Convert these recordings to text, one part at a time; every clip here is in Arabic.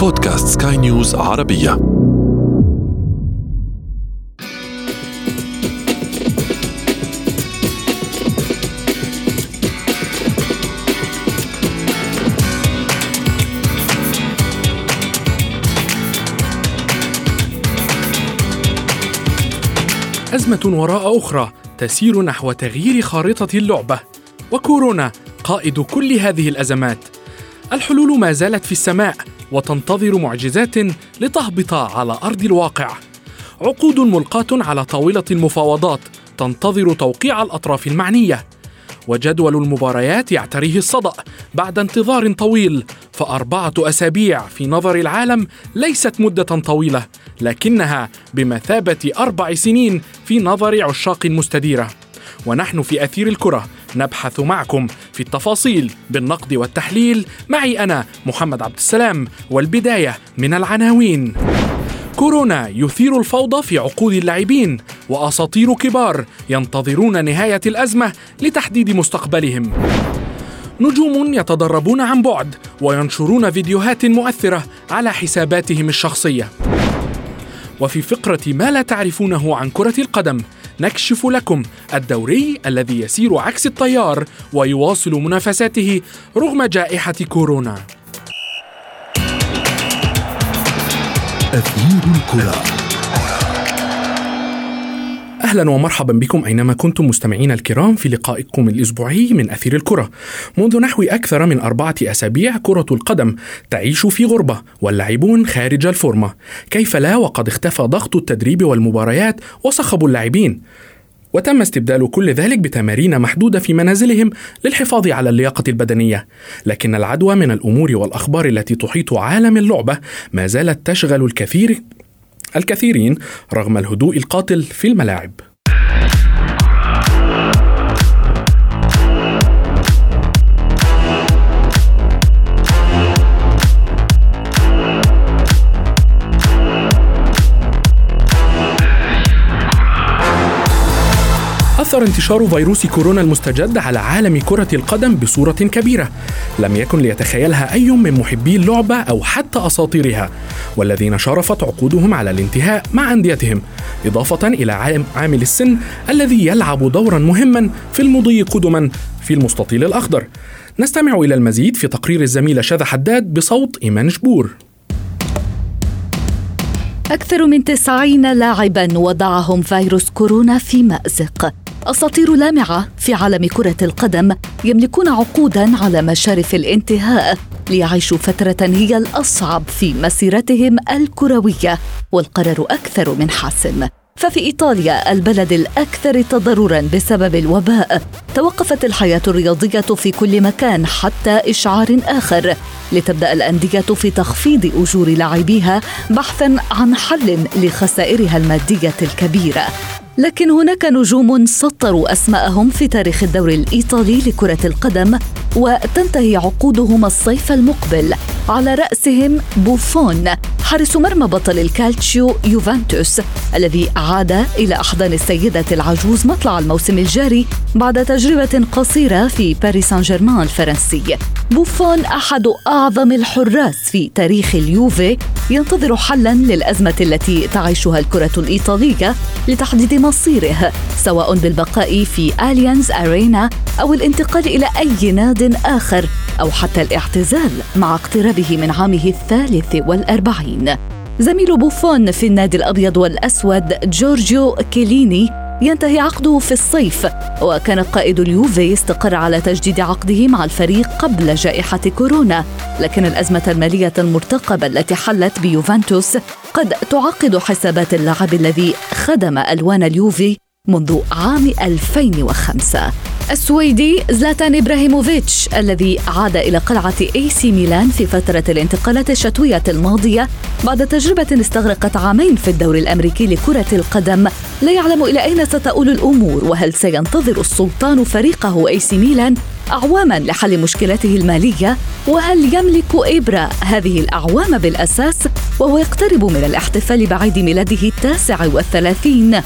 بودكاست سكاي نيوز عربية. أزمة وراء أخرى تسير نحو تغيير خارطة اللعبة وكورونا قائد كل هذه الأزمات. الحلول ما زالت في السماء وتنتظر معجزات لتهبط على أرض الواقع. عقود ملقاة على طاولة المفاوضات تنتظر توقيع الأطراف المعنية. وجدول المباريات يعتريه الصدأ بعد انتظار طويل فأربعة أسابيع في نظر العالم ليست مدة طويلة لكنها بمثابة أربع سنين في نظر عشاق مستديرة. ونحن في أثير الكرة نبحث معكم في التفاصيل بالنقد والتحليل. معي أنا محمد عبد السلام والبداية من العناوين. كورونا يثير الفوضى في عقود اللاعبين وأساطير كبار ينتظرون نهاية الأزمة لتحديد مستقبلهم. نجوم يتدربون عن بعد وينشرون فيديوهات مؤثرة على حساباتهم الشخصية. وفي فقرة ما لا تعرفونه عن كرة القدم نكشف لكم الدوري الذي يسير عكس التيار ويواصل منافساته رغم جائحة كورونا. أثير الكرة. أهلا ومرحبا بكم أينما كنتم مستمعينا الكرام في لقائكم الأسبوعي من أثير الكرة. منذ نحو أكثر من أربعة أسابيع كرة القدم تعيش في غربة واللاعبون خارج الفورمة. كيف لا وقد اختفى ضغط التدريب والمباريات وصخب اللاعبين. وتم استبدال كل ذلك بتمارين محدودة في منازلهم للحفاظ على اللياقة البدنية لكن العدوى من الأمور والأخبار التي تحيط عالم اللعبة ما زالت تشغل الكثير الكثيرين رغم الهدوء القاتل في الملاعب. أثر انتشار فيروس كورونا المستجد على عالم كرة القدم بصورة كبيرة. لم يكن ليتخيلها أي من محبي اللعبة أو حتى أساطيرها. والذين شرفت عقودهم على الانتهاء مع أنديتهم إضافة إلى عامل السن الذي يلعب دورا مهما في المضي قدما في المستطيل الأخضر. نستمع إلى المزيد في تقرير الزميلة شذى حداد بصوت إيمان شبور أكثر من تسعين لاعبا وضعهم فيروس كورونا في مأزق. أساطير لامعة في عالم كرة القدم يملكون عقودا على مشارف الانتهاء ليعيشوا فترة هي الأصعب في مسيرتهم الكروية والقرار أكثر من حاسم. ففي إيطاليا البلد الأكثر تضررا بسبب الوباء توقفت الحياة الرياضية في كل مكان حتى إشعار آخر. لتبدأ الأندية في تخفيض أجور لاعبيها بحثا عن حل لخسائرها المادية الكبيرة. لكن هناك نجوم سطروا أسماءهم في تاريخ الدوري الإيطالي لكرة القدم وتنتهي عقودهم الصيف المقبل على رأسهم بوفون حارس مرمى بطل الكالتشيو يوفنتوس الذي عاد إلى أحضان السيدة العجوز مطلع الموسم الجاري بعد تجربة قصيرة في باريس سان جيرمان الفرنسي. بوفون أحد أعظم الحراس في تاريخ اليوفي ينتظر حلا للأزمة التي تعيشها الكرة الإيطالية لتحديد مصيره سواء بالبقاء في اليانز ارينا أو الانتقال إلى أي ناد آخر أو حتى الاعتزال مع اقترابه من عامه الثالث والأربعين. زميل بوفون في النادي الأبيض والأسود جورجيو كيليني ينتهي عقده في الصيف. وكان قائد اليوفي استقر على تجديد عقده مع الفريق قبل جائحة كورونا. لكن الأزمة المالية المرتقبة التي حلت بيوفنتوس قد تعقد حسابات اللاعب الذي خدم ألوان اليوفي منذ عام 2005 السويدي زلاتان إبراهيموفيتش الذي عاد إلى قلعة اي سي ميلان في فترة الانتقالات الشتوية الماضية بعد تجربة استغرقت عامين في الدوري الأمريكي لكرة القدم. لا يعلم إلى أين ستؤول الأمور وهل سينتظر السلطان فريقه اي سي ميلان أعواما لحل مشكلته المالية؟ وهل يملك إبرا هذه الأعوام بالأساس؟ وهو يقترب من الاحتفال بعيد ميلاده التاسع والثلاثين.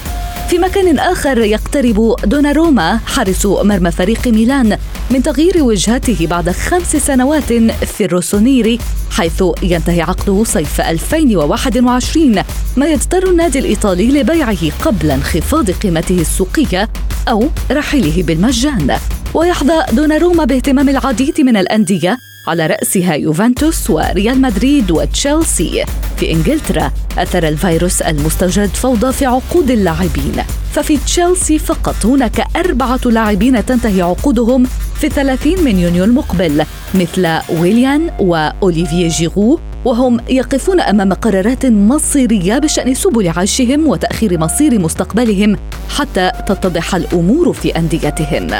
في مكان آخر يقترب دوناروما حارس مرمى فريق ميلان من تغيير وجهته بعد خمس سنوات في الروسونيري حيث ينتهي عقده صيف 2021 ما يضطر النادي الإيطالي لبيعه قبل انخفاض قيمته السوقية أو رحيله بالمجان. ويحظى دوناروما باهتمام العديد من الأندية على رأسها يوفنتوس وريال مدريد وتشيلسي. في إنجلترا أثر الفيروس المستجد فوضى في عقود اللاعبين. ففي تشيلسي فقط. هناك أربعة لاعبين تنتهي عقودهم في 30 من يونيو المقبل مثل ويليان وأوليفييه جيرو وهم يقفون أمام قرارات مصيرية بشأن سبل عيشهم وتأخير مصير مستقبلهم حتى تتضح الأمور في أنديتهم.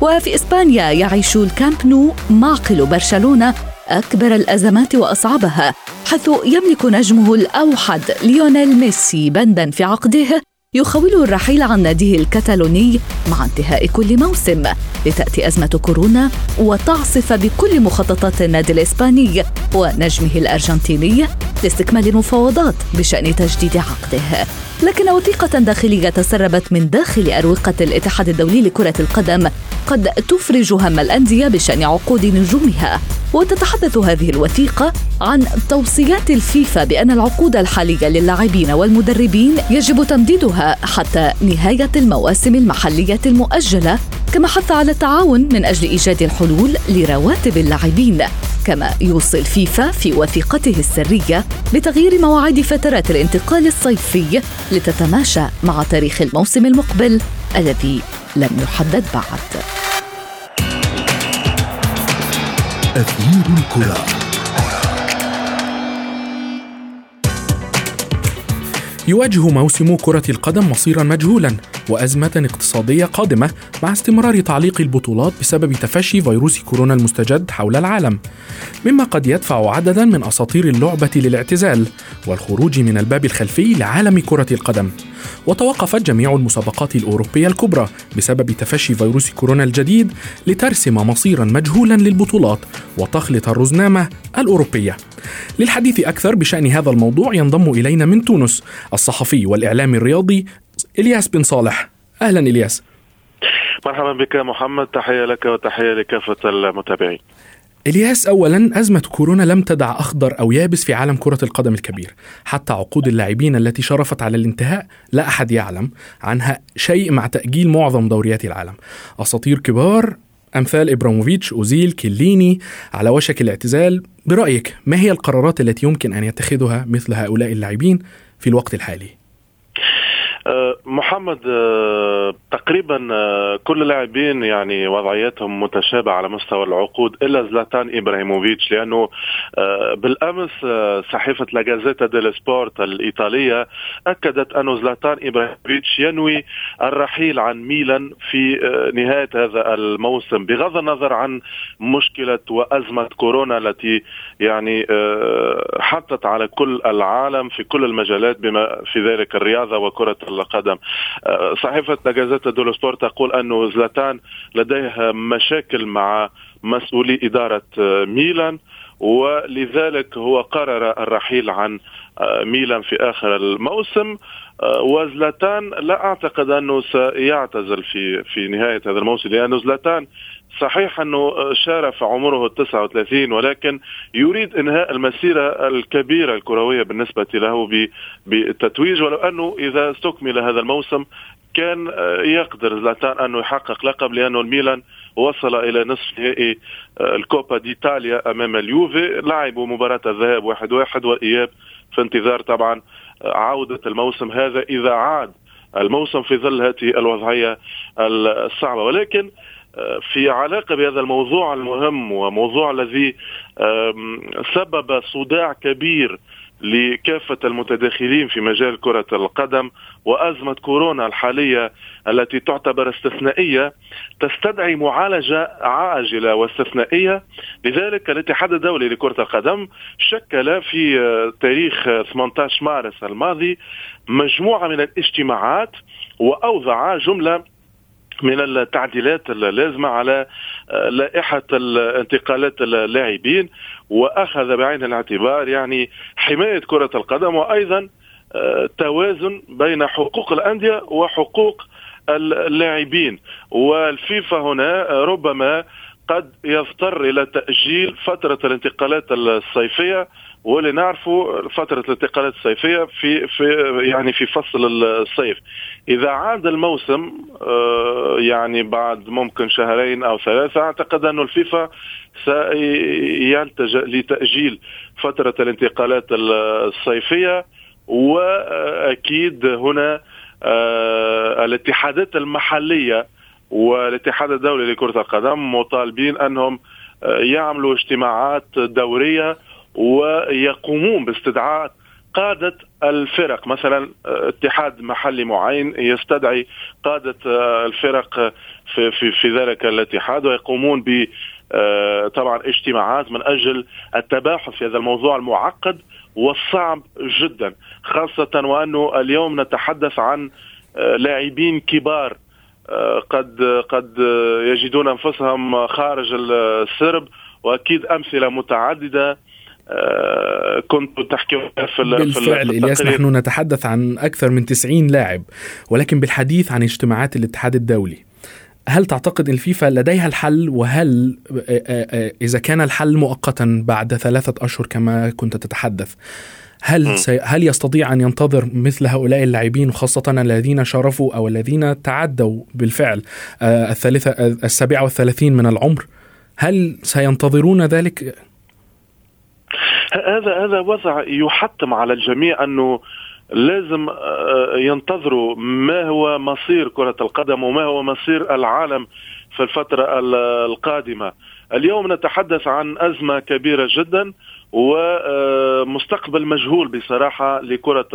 وفي إسبانيا يعيش الكامب نو معقل برشلونة أكبر الأزمات وأصعبها حيث يملك نجمه الأوحد ليونيل ميسي بندا في عقده يخوله الرحيل عن ناديه الكتالوني مع انتهاء كل موسم. لتأتي أزمة كورونا وتعصف بكل مخططات النادي الإسباني ونجمه الأرجنتيني لاستكمال المفاوضات بشأن تجديد عقده. لكن وثيقة داخلية تسربت من داخل أروقة الاتحاد الدولي لكرة القدم قد تفرج هم الأندية بشأن عقود نجومها. وتتحدث هذه الوثيقة عن توصيات الفيفا بأن العقود الحالية للاعبين والمدربين يجب تمديدها حتى نهاية المواسم المحلية المؤجلة كما حث على التعاون من أجل إيجاد الحلول لرواتب اللاعبين كما يوصي الفيفا في وثيقته السرية بتغيير مواعيد فترات الانتقال الصيفي لتتماشى مع تاريخ الموسم المقبل الذي لم يحدد بعد. أثير الكرة. يواجه موسم كرة القدم مصيرا مجهولا. وأزمة اقتصادية قادمة مع استمرار تعليق البطولات بسبب تفشي فيروس كورونا المستجد حول العالم. مما قد يدفع عددا من أساطير اللعبة للاعتزال والخروج من الباب الخلفي لعالم كرة القدم. وتوقفت جميع المسابقات الأوروبية الكبرى بسبب تفشي فيروس كورونا الجديد لترسم مصيرا مجهولا للبطولات وتخلط الرزنامة الأوروبية. للحديث أكثر بشأن هذا الموضوع ينضم إلينا من تونس الصحفي والإعلامي الرياضي إلياس بن صالح. أهلا إلياس. مرحبا بك محمد تحية لك وتحية لكافة المتابعين. إلياس اولا أزمة كورونا لم تدع أخضر أو يابس في عالم كرة القدم الكبير. حتى عقود اللاعبين التي شرفت على الانتهاء لا أحد يعلم عنها شيء مع تأجيل معظم دوريات العالم. أساطير كبار أمثال إبراموفيتش أوزيل كيليني على وشك الاعتزال. برأيك ما هي القرارات التي يمكن أن يتخذها مثل هؤلاء اللاعبين في الوقت الحالي؟ محمد أه، تقريبا أه، كل اللاعبين يعني وضعيتهم متشابهة على مستوى العقود إلا زلاتان إبراهيموفيتش لأنه بالأمس صحيفة لاجازيتا ديل سبورت الإيطالية أكدت انه زلاتان إبراهيموفيتش ينوي الرحيل عن ميلان في نهاية هذا الموسم بغض النظر عن مشكلة وأزمة كورونا التي يعني حطت على كل العالم في كل المجالات بما في ذلك الرياضة وكرة القدم. آه، صحيفة لاجازيتا دولو سبورت تقول أنه زلاتان لديه مشاكل مع مسؤولي إدارة آه، ميلان ولذلك هو قرر الرحيل عن ميلان في آخر الموسم وزلاتان لا أعتقد أنه سيعتزل في في نهاية هذا الموسم لأن زلاتان صحيح أنه شارف عمره 39 ولكن يريد إنهاء المسيرة الكبيرة الكروية بالنسبة له بالتتويج ولو أنه إذا استكمل هذا الموسم كان يقدر زلاتان انه يحقق لقب لأنه الميلان وصل إلى نصف نهائي الكوبا ديتاليا أمام اليوفي لعبوا مباراة الذهاب واحد واحد والإياب في انتظار طبعا عودة الموسم هذا إذا عاد الموسم في ظل هذه الوضعية الصعبة. ولكن في علاقة بهذا الموضوع المهم وموضوع الذي سبب صداع كبير لكافة المتداخلين في مجال كرة القدم وأزمة كورونا الحالية التي تعتبر استثنائية تستدعي معالجة عاجلة واستثنائية. لذلك الاتحاد الدولي لكرة القدم شكل في تاريخ 18 مارس الماضي مجموعة من الاجتماعات وأوضع جملة من التعديلات اللازمة على آه، لائحة انتقالات اللاعبين وأخذ بعين الاعتبار يعني حماية كرة القدم وأيضا توازن بين حقوق الأندية وحقوق اللاعبين. والفيفا هنا ربما قد يضطر إلى تأجيل فترة الانتقالات الصيفية واللي نعرفوا فترة الانتقالات الصيفية في في يعني في فصل الصيف. إذا عاد الموسم آه، يعني بعد ممكن شهرين أو ثلاثة أعتقد أن الفيفا سيلتجأ لتأجيل فترة الانتقالات الصيفية وأكيد هنا آه، الاتحادات المحلية والاتحاد الدولي لكرة القدم مطالبين أنهم آه، يعملوا اجتماعات دورية ويقومون باستدعاء قادة الفرق. مثلا آه، اتحاد محلي معين يستدعي قادة آه، الفرق في, في, في ذلك الاتحاد ويقومون ب طبعا اجتماعات من أجل التباحث في هذا الموضوع المعقد والصعب جدا خاصة وأنه اليوم نتحدث عن لاعبين كبار قد قد يجدون أنفسهم خارج السرب وأكيد أمثلة متعددة آه، كنت تحكي في بالفعل إلياس نحن نتحدث عن أكثر من 90 لاعب ولكن بالحديث عن اجتماعات الاتحاد الدولي هل تعتقد الفيفا لديها الحل؟ وهل آه، آه، إذا كان الحل مؤقتا بعد ثلاثة أشهر كما كنت تتحدث هل سي هل يستطيع أن ينتظر مثل هؤلاء اللاعبين خاصة الذين شرفوا أو الذين تعدوا بالفعل الثالثة السابعة والثلاثين من العمر؟ هل سينتظرون ذلك؟ هذا هذا وضع يحتم على الجميع أنه لازم آه، ينتظروا ما هو مصير كرة القدم وما هو مصير العالم في الفترة القادمة. اليوم نتحدث عن أزمة كبيرة جدا. ومستقبل مجهول بصراحة لكرة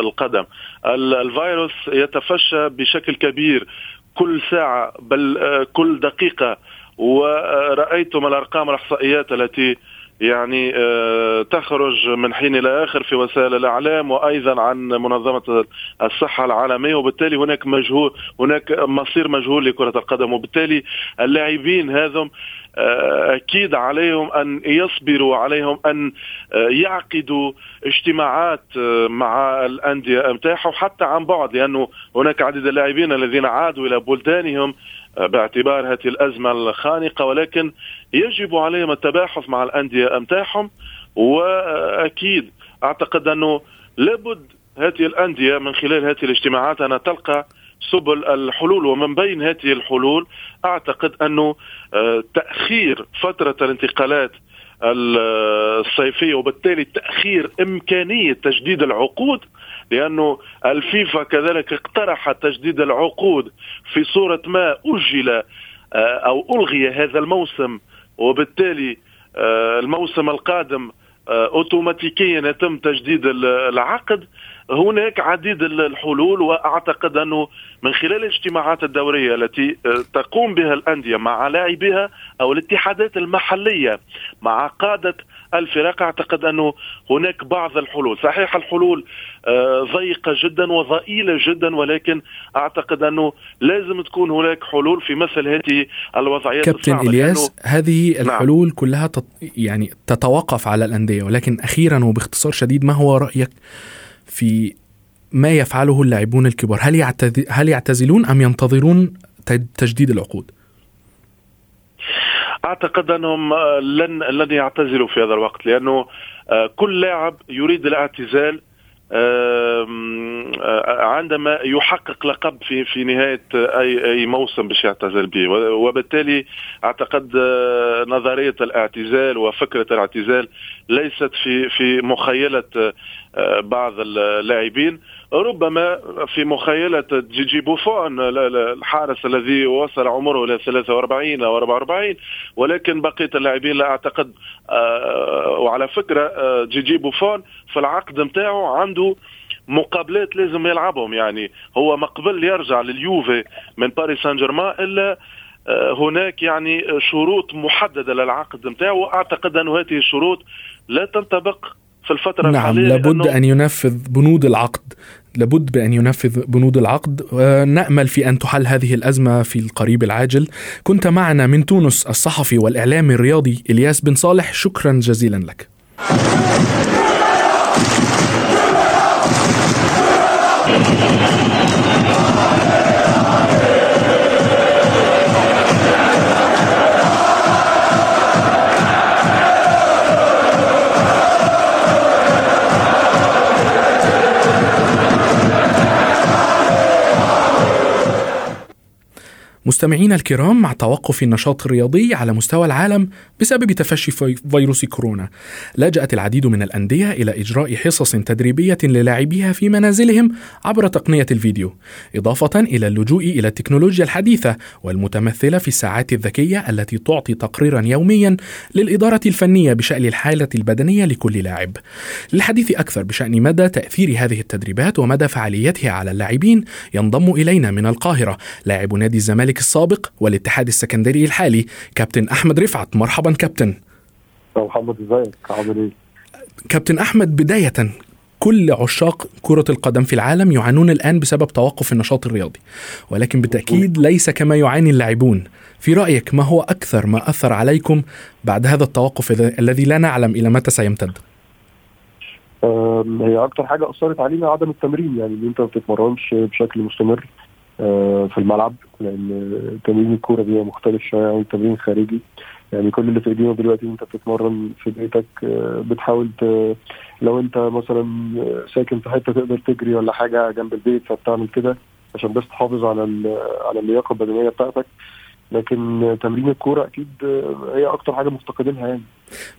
القدم. الفيروس يتفشى بشكل كبير كل ساعة بل آه، كل دقيقة. ورأيتم الأرقام الإحصائيات التي يعني آه، تخرج من حين إلى آخر في وسائل الإعلام وأيضا عن منظمة الصحة العالمية وبالتالي هناك مجهول هناك مصير مجهول لكرة القدم وبالتالي اللاعبين هذم آه، أكيد عليهم أن يصبروا عليهم أن آه، يعقدوا اجتماعات مع الأندية متاعهم حتى عن بعد لأنه هناك عديد اللاعبين الذين عادوا إلى بلدانهم باعتبار هذه الأزمة الخانقة ولكن يجب عليهم التباحث مع الأندية أمتاعهم وأكيد أعتقد أنه لابد هذه الأندية من خلال هذه الاجتماعات أن تلقى سبل الحلول ومن بين هذه الحلول أعتقد أنه آه، تأخير فترة الانتقالات الصيفية وبالتالي تأخير إمكانية تجديد العقود لأنه الفيفا كذلك اقترح تجديد العقود في صورة ما أجل آه، أو ألغي هذا الموسم. وبالتالي آه، الموسم القادم آه، اوتوماتيكيا يتم تجديد العقد. هناك عديد الحلول وأعتقد أنه من خلال الاجتماعات الدورية التي تقوم بها الأندية مع لاعبيها أو الاتحادات المحلية مع قادة الفرق أعتقد أنه هناك بعض الحلول، صحيح الحلول آه، ضيقة جدا وضئيلة جدا ولكن أعتقد أنه لازم تكون هناك حلول في مثل هذه الوضعيات كابتن الصعبة إلياس هذه نعم. الحلول نعم. كلها تط... يعني تتوقف على الأندية ولكن أخيرا وباختصار شديد ما هو رأيك في ما يفعله اللاعبون الكبار هل. هل يعتزلون أم ينتظرون تجديد العقود؟ أعتقد أنهم آه، لن لن يعتزلوا في هذا الوقت لأنه آه، كل لاعب يريد الاعتزال آه، عندما يحقق لقب في في نهاية اي أي موسم باش يعتزل به وبالتالي أعتقد نظرية الاعتزال وفكرة الاعتزال ليست في في مخيلة بعض اللاعبين. ربما في مخيلة جيجي بوفون الحارس الذي وصل عمره إلى 43 أو 44 ولكن بقية اللاعبين لا أعتقد آه، وعلى فكرة آه، جيجي بوفون في العقد نتاعو عنده مقابلات لازم يلعبهم. يعني هو مقبل يرجع لليوفي من باريس سان جيرمان إلا آه، هناك يعني شروط محددة للعقد نتاعو وأعتقد أن هذه الشروط لا تنطبق في الفترة نعم الحالية لابد أن ينفذ بنود العقد. لابد بأن ينفذ بنود العقد. ونأمل في أن تحل هذه الأزمة في القريب العاجل. كنت معنا من تونس الصحفي والإعلامي الرياضي إلياس بن صالح. شكرا جزيلا لك. مستمعينا الكرام مع توقف النشاط الرياضي على مستوى العالم بسبب تفشي فيروس كورونا لجأت العديد من الأندية إلى إجراء حصص تدريبية للاعبيها في منازلهم عبر تقنية الفيديو إضافة إلى اللجوء إلى التكنولوجيا الحديثة والمتمثلة في الساعات الذكية التي تعطي تقريرا يوميا للإدارة الفنية بشأن الحالة البدنية لكل لاعب. للحديث أكثر بشأن مدى تأثير هذه التدريبات ومدى فعاليتها على اللاعبين ينضم إلينا من القاهرة لاعب نادي الزمالك السابق والاتحاد السكندري الحالي. كابتن أحمد رفعت مرحبا كابتن. محمد إزيك؟ عامل إيه؟ كابتن أحمد بداية كل عشاق كرة القدم في العالم يعانون الآن بسبب توقف النشاط الرياضي. ولكن بالتأكيد ليس كما يعاني اللاعبون. في رأيك ما هو أكثر ما أثر عليكم بعد هذا التوقف الذي لا نعلم إلى متى سيمتد؟ هي أكتر حاجة أثرت علينا عدم التمرين. يعني أنت ما بتتمرنش بشكل مستمر في الملعب لأن تمرين الكورة بيبقى مختلف شوية عن التمرين الخارجي. يعني كل اللي في إيدينا دلوقتي انت بتتمرن في بيتك بتحاول لو أنت مثلا ساكن في حتة تقدر تجري ولا حاجة جنب البيت فبتعمل كده عشان بس تحافظ على على اللياقة البدنية بتاعتك. لكن تمرين الكورة أكيد هي أكتر حاجة مفتقدينها يعني.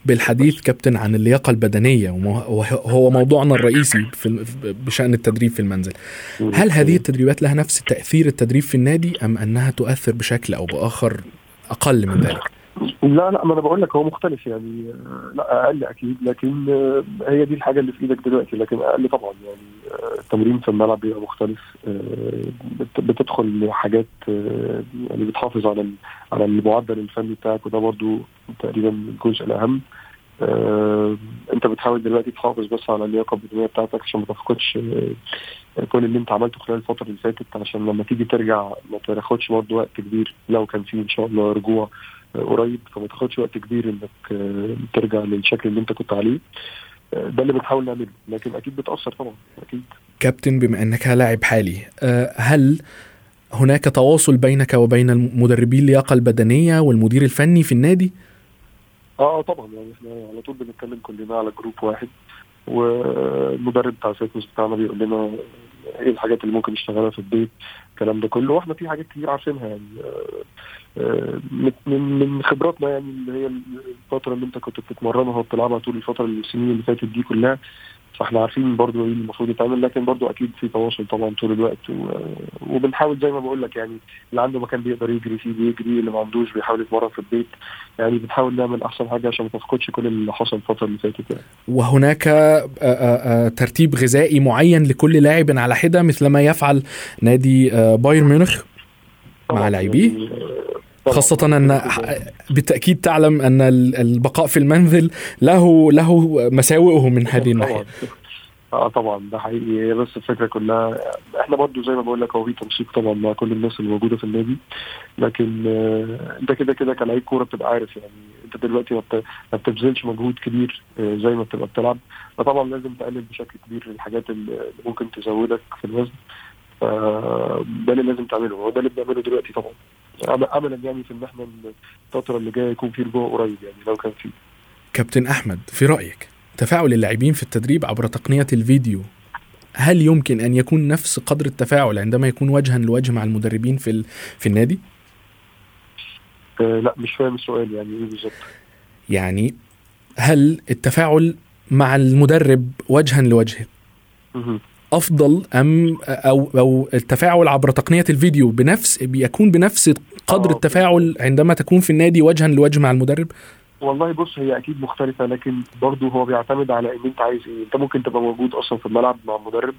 بالحديث كابتن عن اللياقة البدنية وهو موضوعنا الرئيسي في بشأن التدريب في المنزل. هل هذه التدريبات لها نفس تأثير التدريب في النادي أم أنها تؤثر بشكل أو بآخر أقل من ذلك؟ لا لا ما أنا بقول لك هو مختلف يعني. لا أقل أكيد لكن هي دي الحاجة اللي في إيدك دلوقتي لكن أقل طبعا يعني. التمرين في الملعب بيبقى مختلف. بتدخل حاجات يعني بتحافظ على على المعدل الفني بتاعك وده برضو تقريبا الجزء الأهم. أنت بتحاول دلوقتي تحافظ بس على اللياقة البدنية بتاعتك عشان ما تفقدش كل اللي أنت عملته خلال الفترة اللي فاتت عشان لما تيجي ترجع ما تاخدش برضه وقت كبير لو كان في إن شاء الله رجوع. قريب فما تاخدش وقت كبير إنك ترجع للشكل اللي أنت كنت عليه. ده اللي بنحاول نعمله. لكن أكيد بتأثر طبعا. أكيد. كابتن بما إنك لاعب حالي هل هناك تواصل بينك وبين المدربين اللياقه البدنية والمدير الفني في النادي؟ آه طبعا. يعني إحنا على طول بنتكلم كلنا على group واحد والمدرب بتاع سيكوس بتاعنا بيقول لنا إيه الحاجات اللي ممكن نشتغلها في البيت الكلام ده كله. وإحنا في حاجات كتير عارفينها يعني. من من خبراتنا يعني اللي هي الفترة اللي انت كنت بتتمرنها وبتلعبها طول الفترة السنين اللي فاتت دي كلها فاحنا عارفين برضو إيه المفروض يتعمل لكن برضو أكيد في تواصل طبعا طول الوقت و... وبنحاول زي ما بقول لك يعني اللي عنده مكان بيقدر يجري فيه بيجري اللي ما عندوش بيحاول يتمرن في البيت يعني بنحاول نعمل أحسن حاجة عشان ما تفقدش كل اللي حصل الفترة اللي فاتت يعني. وهناك آآ آآ ترتيب غذائي معين لكل لاعب على حدة مثل ما يفعل نادي بايرن ميونخ مع لاعبيه خاصة أن بالتأكيد تعلم أن البقاء في المنزل له له مساوئه من هذه الناحية. آه طبعا ده حقيقي. بس الفكرة كلها إحنا برضو زي ما بقول لك هو في تنسيق طبعا مع كل الناس اللي موجودة في النادي. لكن آه انت كده كده كلاعب كورة بتبقى عارف يعني. أنت دلوقتي ما بتبذلش مجهود كبير آه زي ما بتبقى بتلعب. فطبعا لازم تقلل بشكل كبير الحاجات اللي ممكن تزودك في الوزن. فده اللي لازم تعمله. هو ده اللي بنعمله دلوقتي طبعا. املا يعني في ان إحنا الفترة اللي جاية يكون في رجوع قريب يعني لو كان في كابتن أحمد في رأيك تفاعل اللاعبين في التدريب عبر تقنية الفيديو هل يمكن أن يكون نفس قدر التفاعل عندما يكون وجها لوجه مع المدربين في في النادي؟ آه لا مش فاهم السؤال يعني إيه بالظبط؟ يعني هل التفاعل مع المدرب وجها لوجه أفضل أم أو أو التفاعل عبر تقنية الفيديو بنفس بيكون بنفس قدر التفاعل عندما تكون في النادي وجها لوجه مع المدرب؟ والله بص هي أكيد مختلفة لكن برضه هو بيعتمد على إن أنت عايز إيه. أنت ممكن تبقى موجود أصلا في الملعب مع المدرب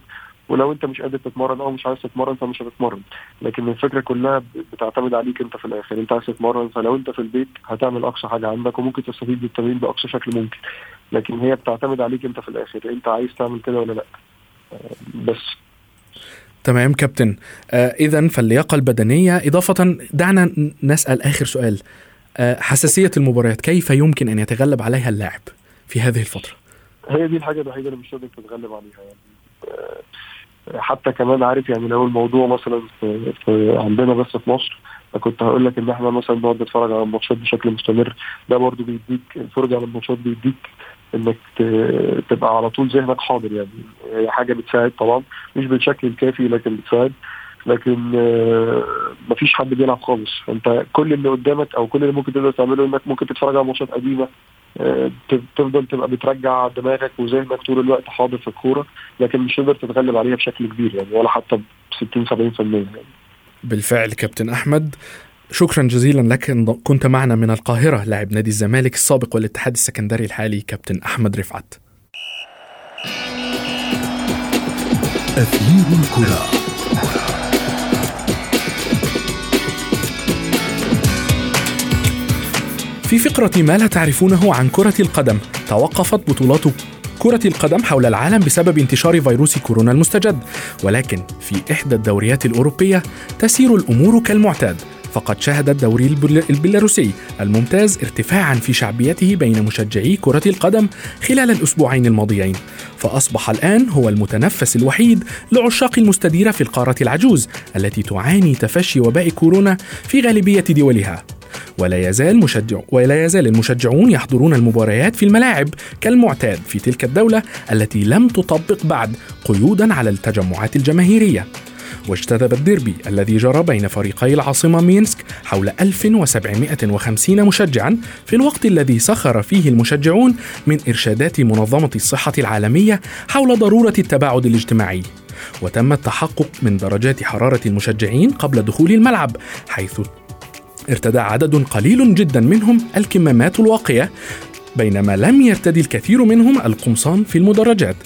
ولو أنت مش قادر تتمرن أو مش عايز تتمرن فمش هتتمرن. لكن الفكرة كلها بتعتمد عليك أنت في الآخر. أنت عايز تتمرن فلو أنت في البيت هتعمل أقصى حاجة عندك وممكن تستفيد بالتمرين بأقصى شكل ممكن. لكن هي بتعتمد عليك أنت في الآخر أنت عايز تعمل كده ولا لأ. بس. تمام كابتن. آه اذا فاللياقة البدنية إضافة دعنا نسأل آخر سؤال. آه حساسية المباريات كيف يمكن أن يتغلب عليها اللاعب في هذه الفترة؟ هي دي الحاجة الوحيدة اللي مش تقدر تتغلب عليها يعني. آه حتى كمان عارف يعني لو الموضوع مثلا في, في عندنا بس في مصر فكنت هقول لك إن إحنا مثلا نقعد نتفرج على الماتشات بشكل مستمر. ده برضه بيديك الفرجة على الماتشات بيديك إنك تبقى على طول ذهنك حاضر يعني. هي حاجة بتساعد طبعا. مش بالشكل الكافي لكن بتساعد. لكن آه، مفيش حد بيلعب خالص. انت كل اللي قدامك أو كل اللي ممكن تقدر تعمله إنك ممكن تتفرج على ماتشات قديمة آه، تفضل تبقى بترجع دماغك وذهنك طول الوقت حاضر في الكورة لكن مش تقدر تتغلب عليها بشكل كبير يعني ولا حتى ب 60 70% يعني. بالفعل كابتن أحمد. شكرا جزيلا لك. إن كنت معنا من القاهرة لاعب نادي الزمالك السابق والاتحاد السكندري الحالي كابتن أحمد رفعت. أثير الكرة. في فقرة ما لا تعرفونه عن كرة القدم توقفت بطولات كرة القدم حول العالم بسبب انتشار فيروس كورونا المستجد. ولكن في إحدى الدوريات الأوروبية تسير الأمور كالمعتاد. فقد شهد الدوري البيلاروسي الممتاز ارتفاعا في شعبيته بين مشجعي كرة القدم خلال الأسبوعين الماضيين. فأصبح الآن هو المتنفس الوحيد لعشاق المستديرة في القارة العجوز التي تعاني تفشي وباء كورونا في غالبية دولها. ولا يزال مشجع ولا يزال المشجعون يحضرون المباريات في الملاعب كالمعتاد في تلك الدولة التي لم تطبق بعد قيودا على التجمعات الجماهيرية. واجتذب الديربي الذي جرى بين فريقي العاصمة مينسك حول 1750 مشجعا في الوقت الذي سخر فيه المشجعون من إرشادات منظمة الصحة العالمية حول ضرورة التباعد الاجتماعي. وتم التحقق من درجات حرارة المشجعين قبل دخول الملعب حيث ارتدى عدد قليل جدا منهم الكمامات الواقية بينما لم يرتدي الكثير منهم القمصان في المدرجات.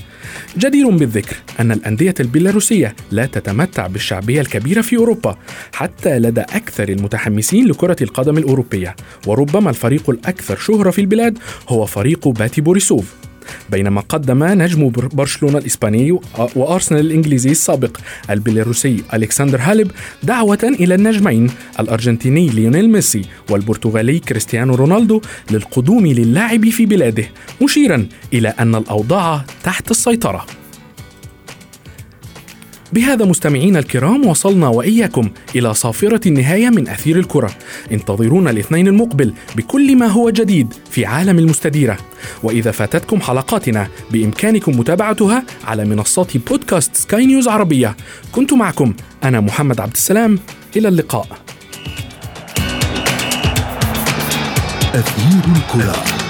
جدير بالذكر أن الأندية البيلاروسية لا تتمتع بالشعبية الكبيرة في أوروبا حتى لدى أكثر المتحمسين لكرة القدم الأوروبية وربما الفريق الأكثر شهرة في البلاد هو فريق باتي بوريسوف. بينما قدم نجم بر- برشلونة الإسباني وأرسنال الإنجليزي السابق البيلاروسي ألكسندر هالب دعوة إلى النجمين الأرجنتيني ليونيل ميسي والبرتغالي كريستيانو رونالدو للقدوم للعب في بلاده مشيرا إلى أن الأوضاع تحت السيطرة. بهذا مستمعينا الكرام وصلنا وإياكم إلى صافرة النهاية من أثير الكرة. انتظرونا الاثنين المقبل بكل ما هو جديد في عالم المستديرة. وإذا فاتتكم حلقاتنا بإمكانكم متابعتها على منصات بودكاست سكاي نيوز عربية. كنت معكم أنا محمد عبد السلام. إلى اللقاء. أثير الكرة.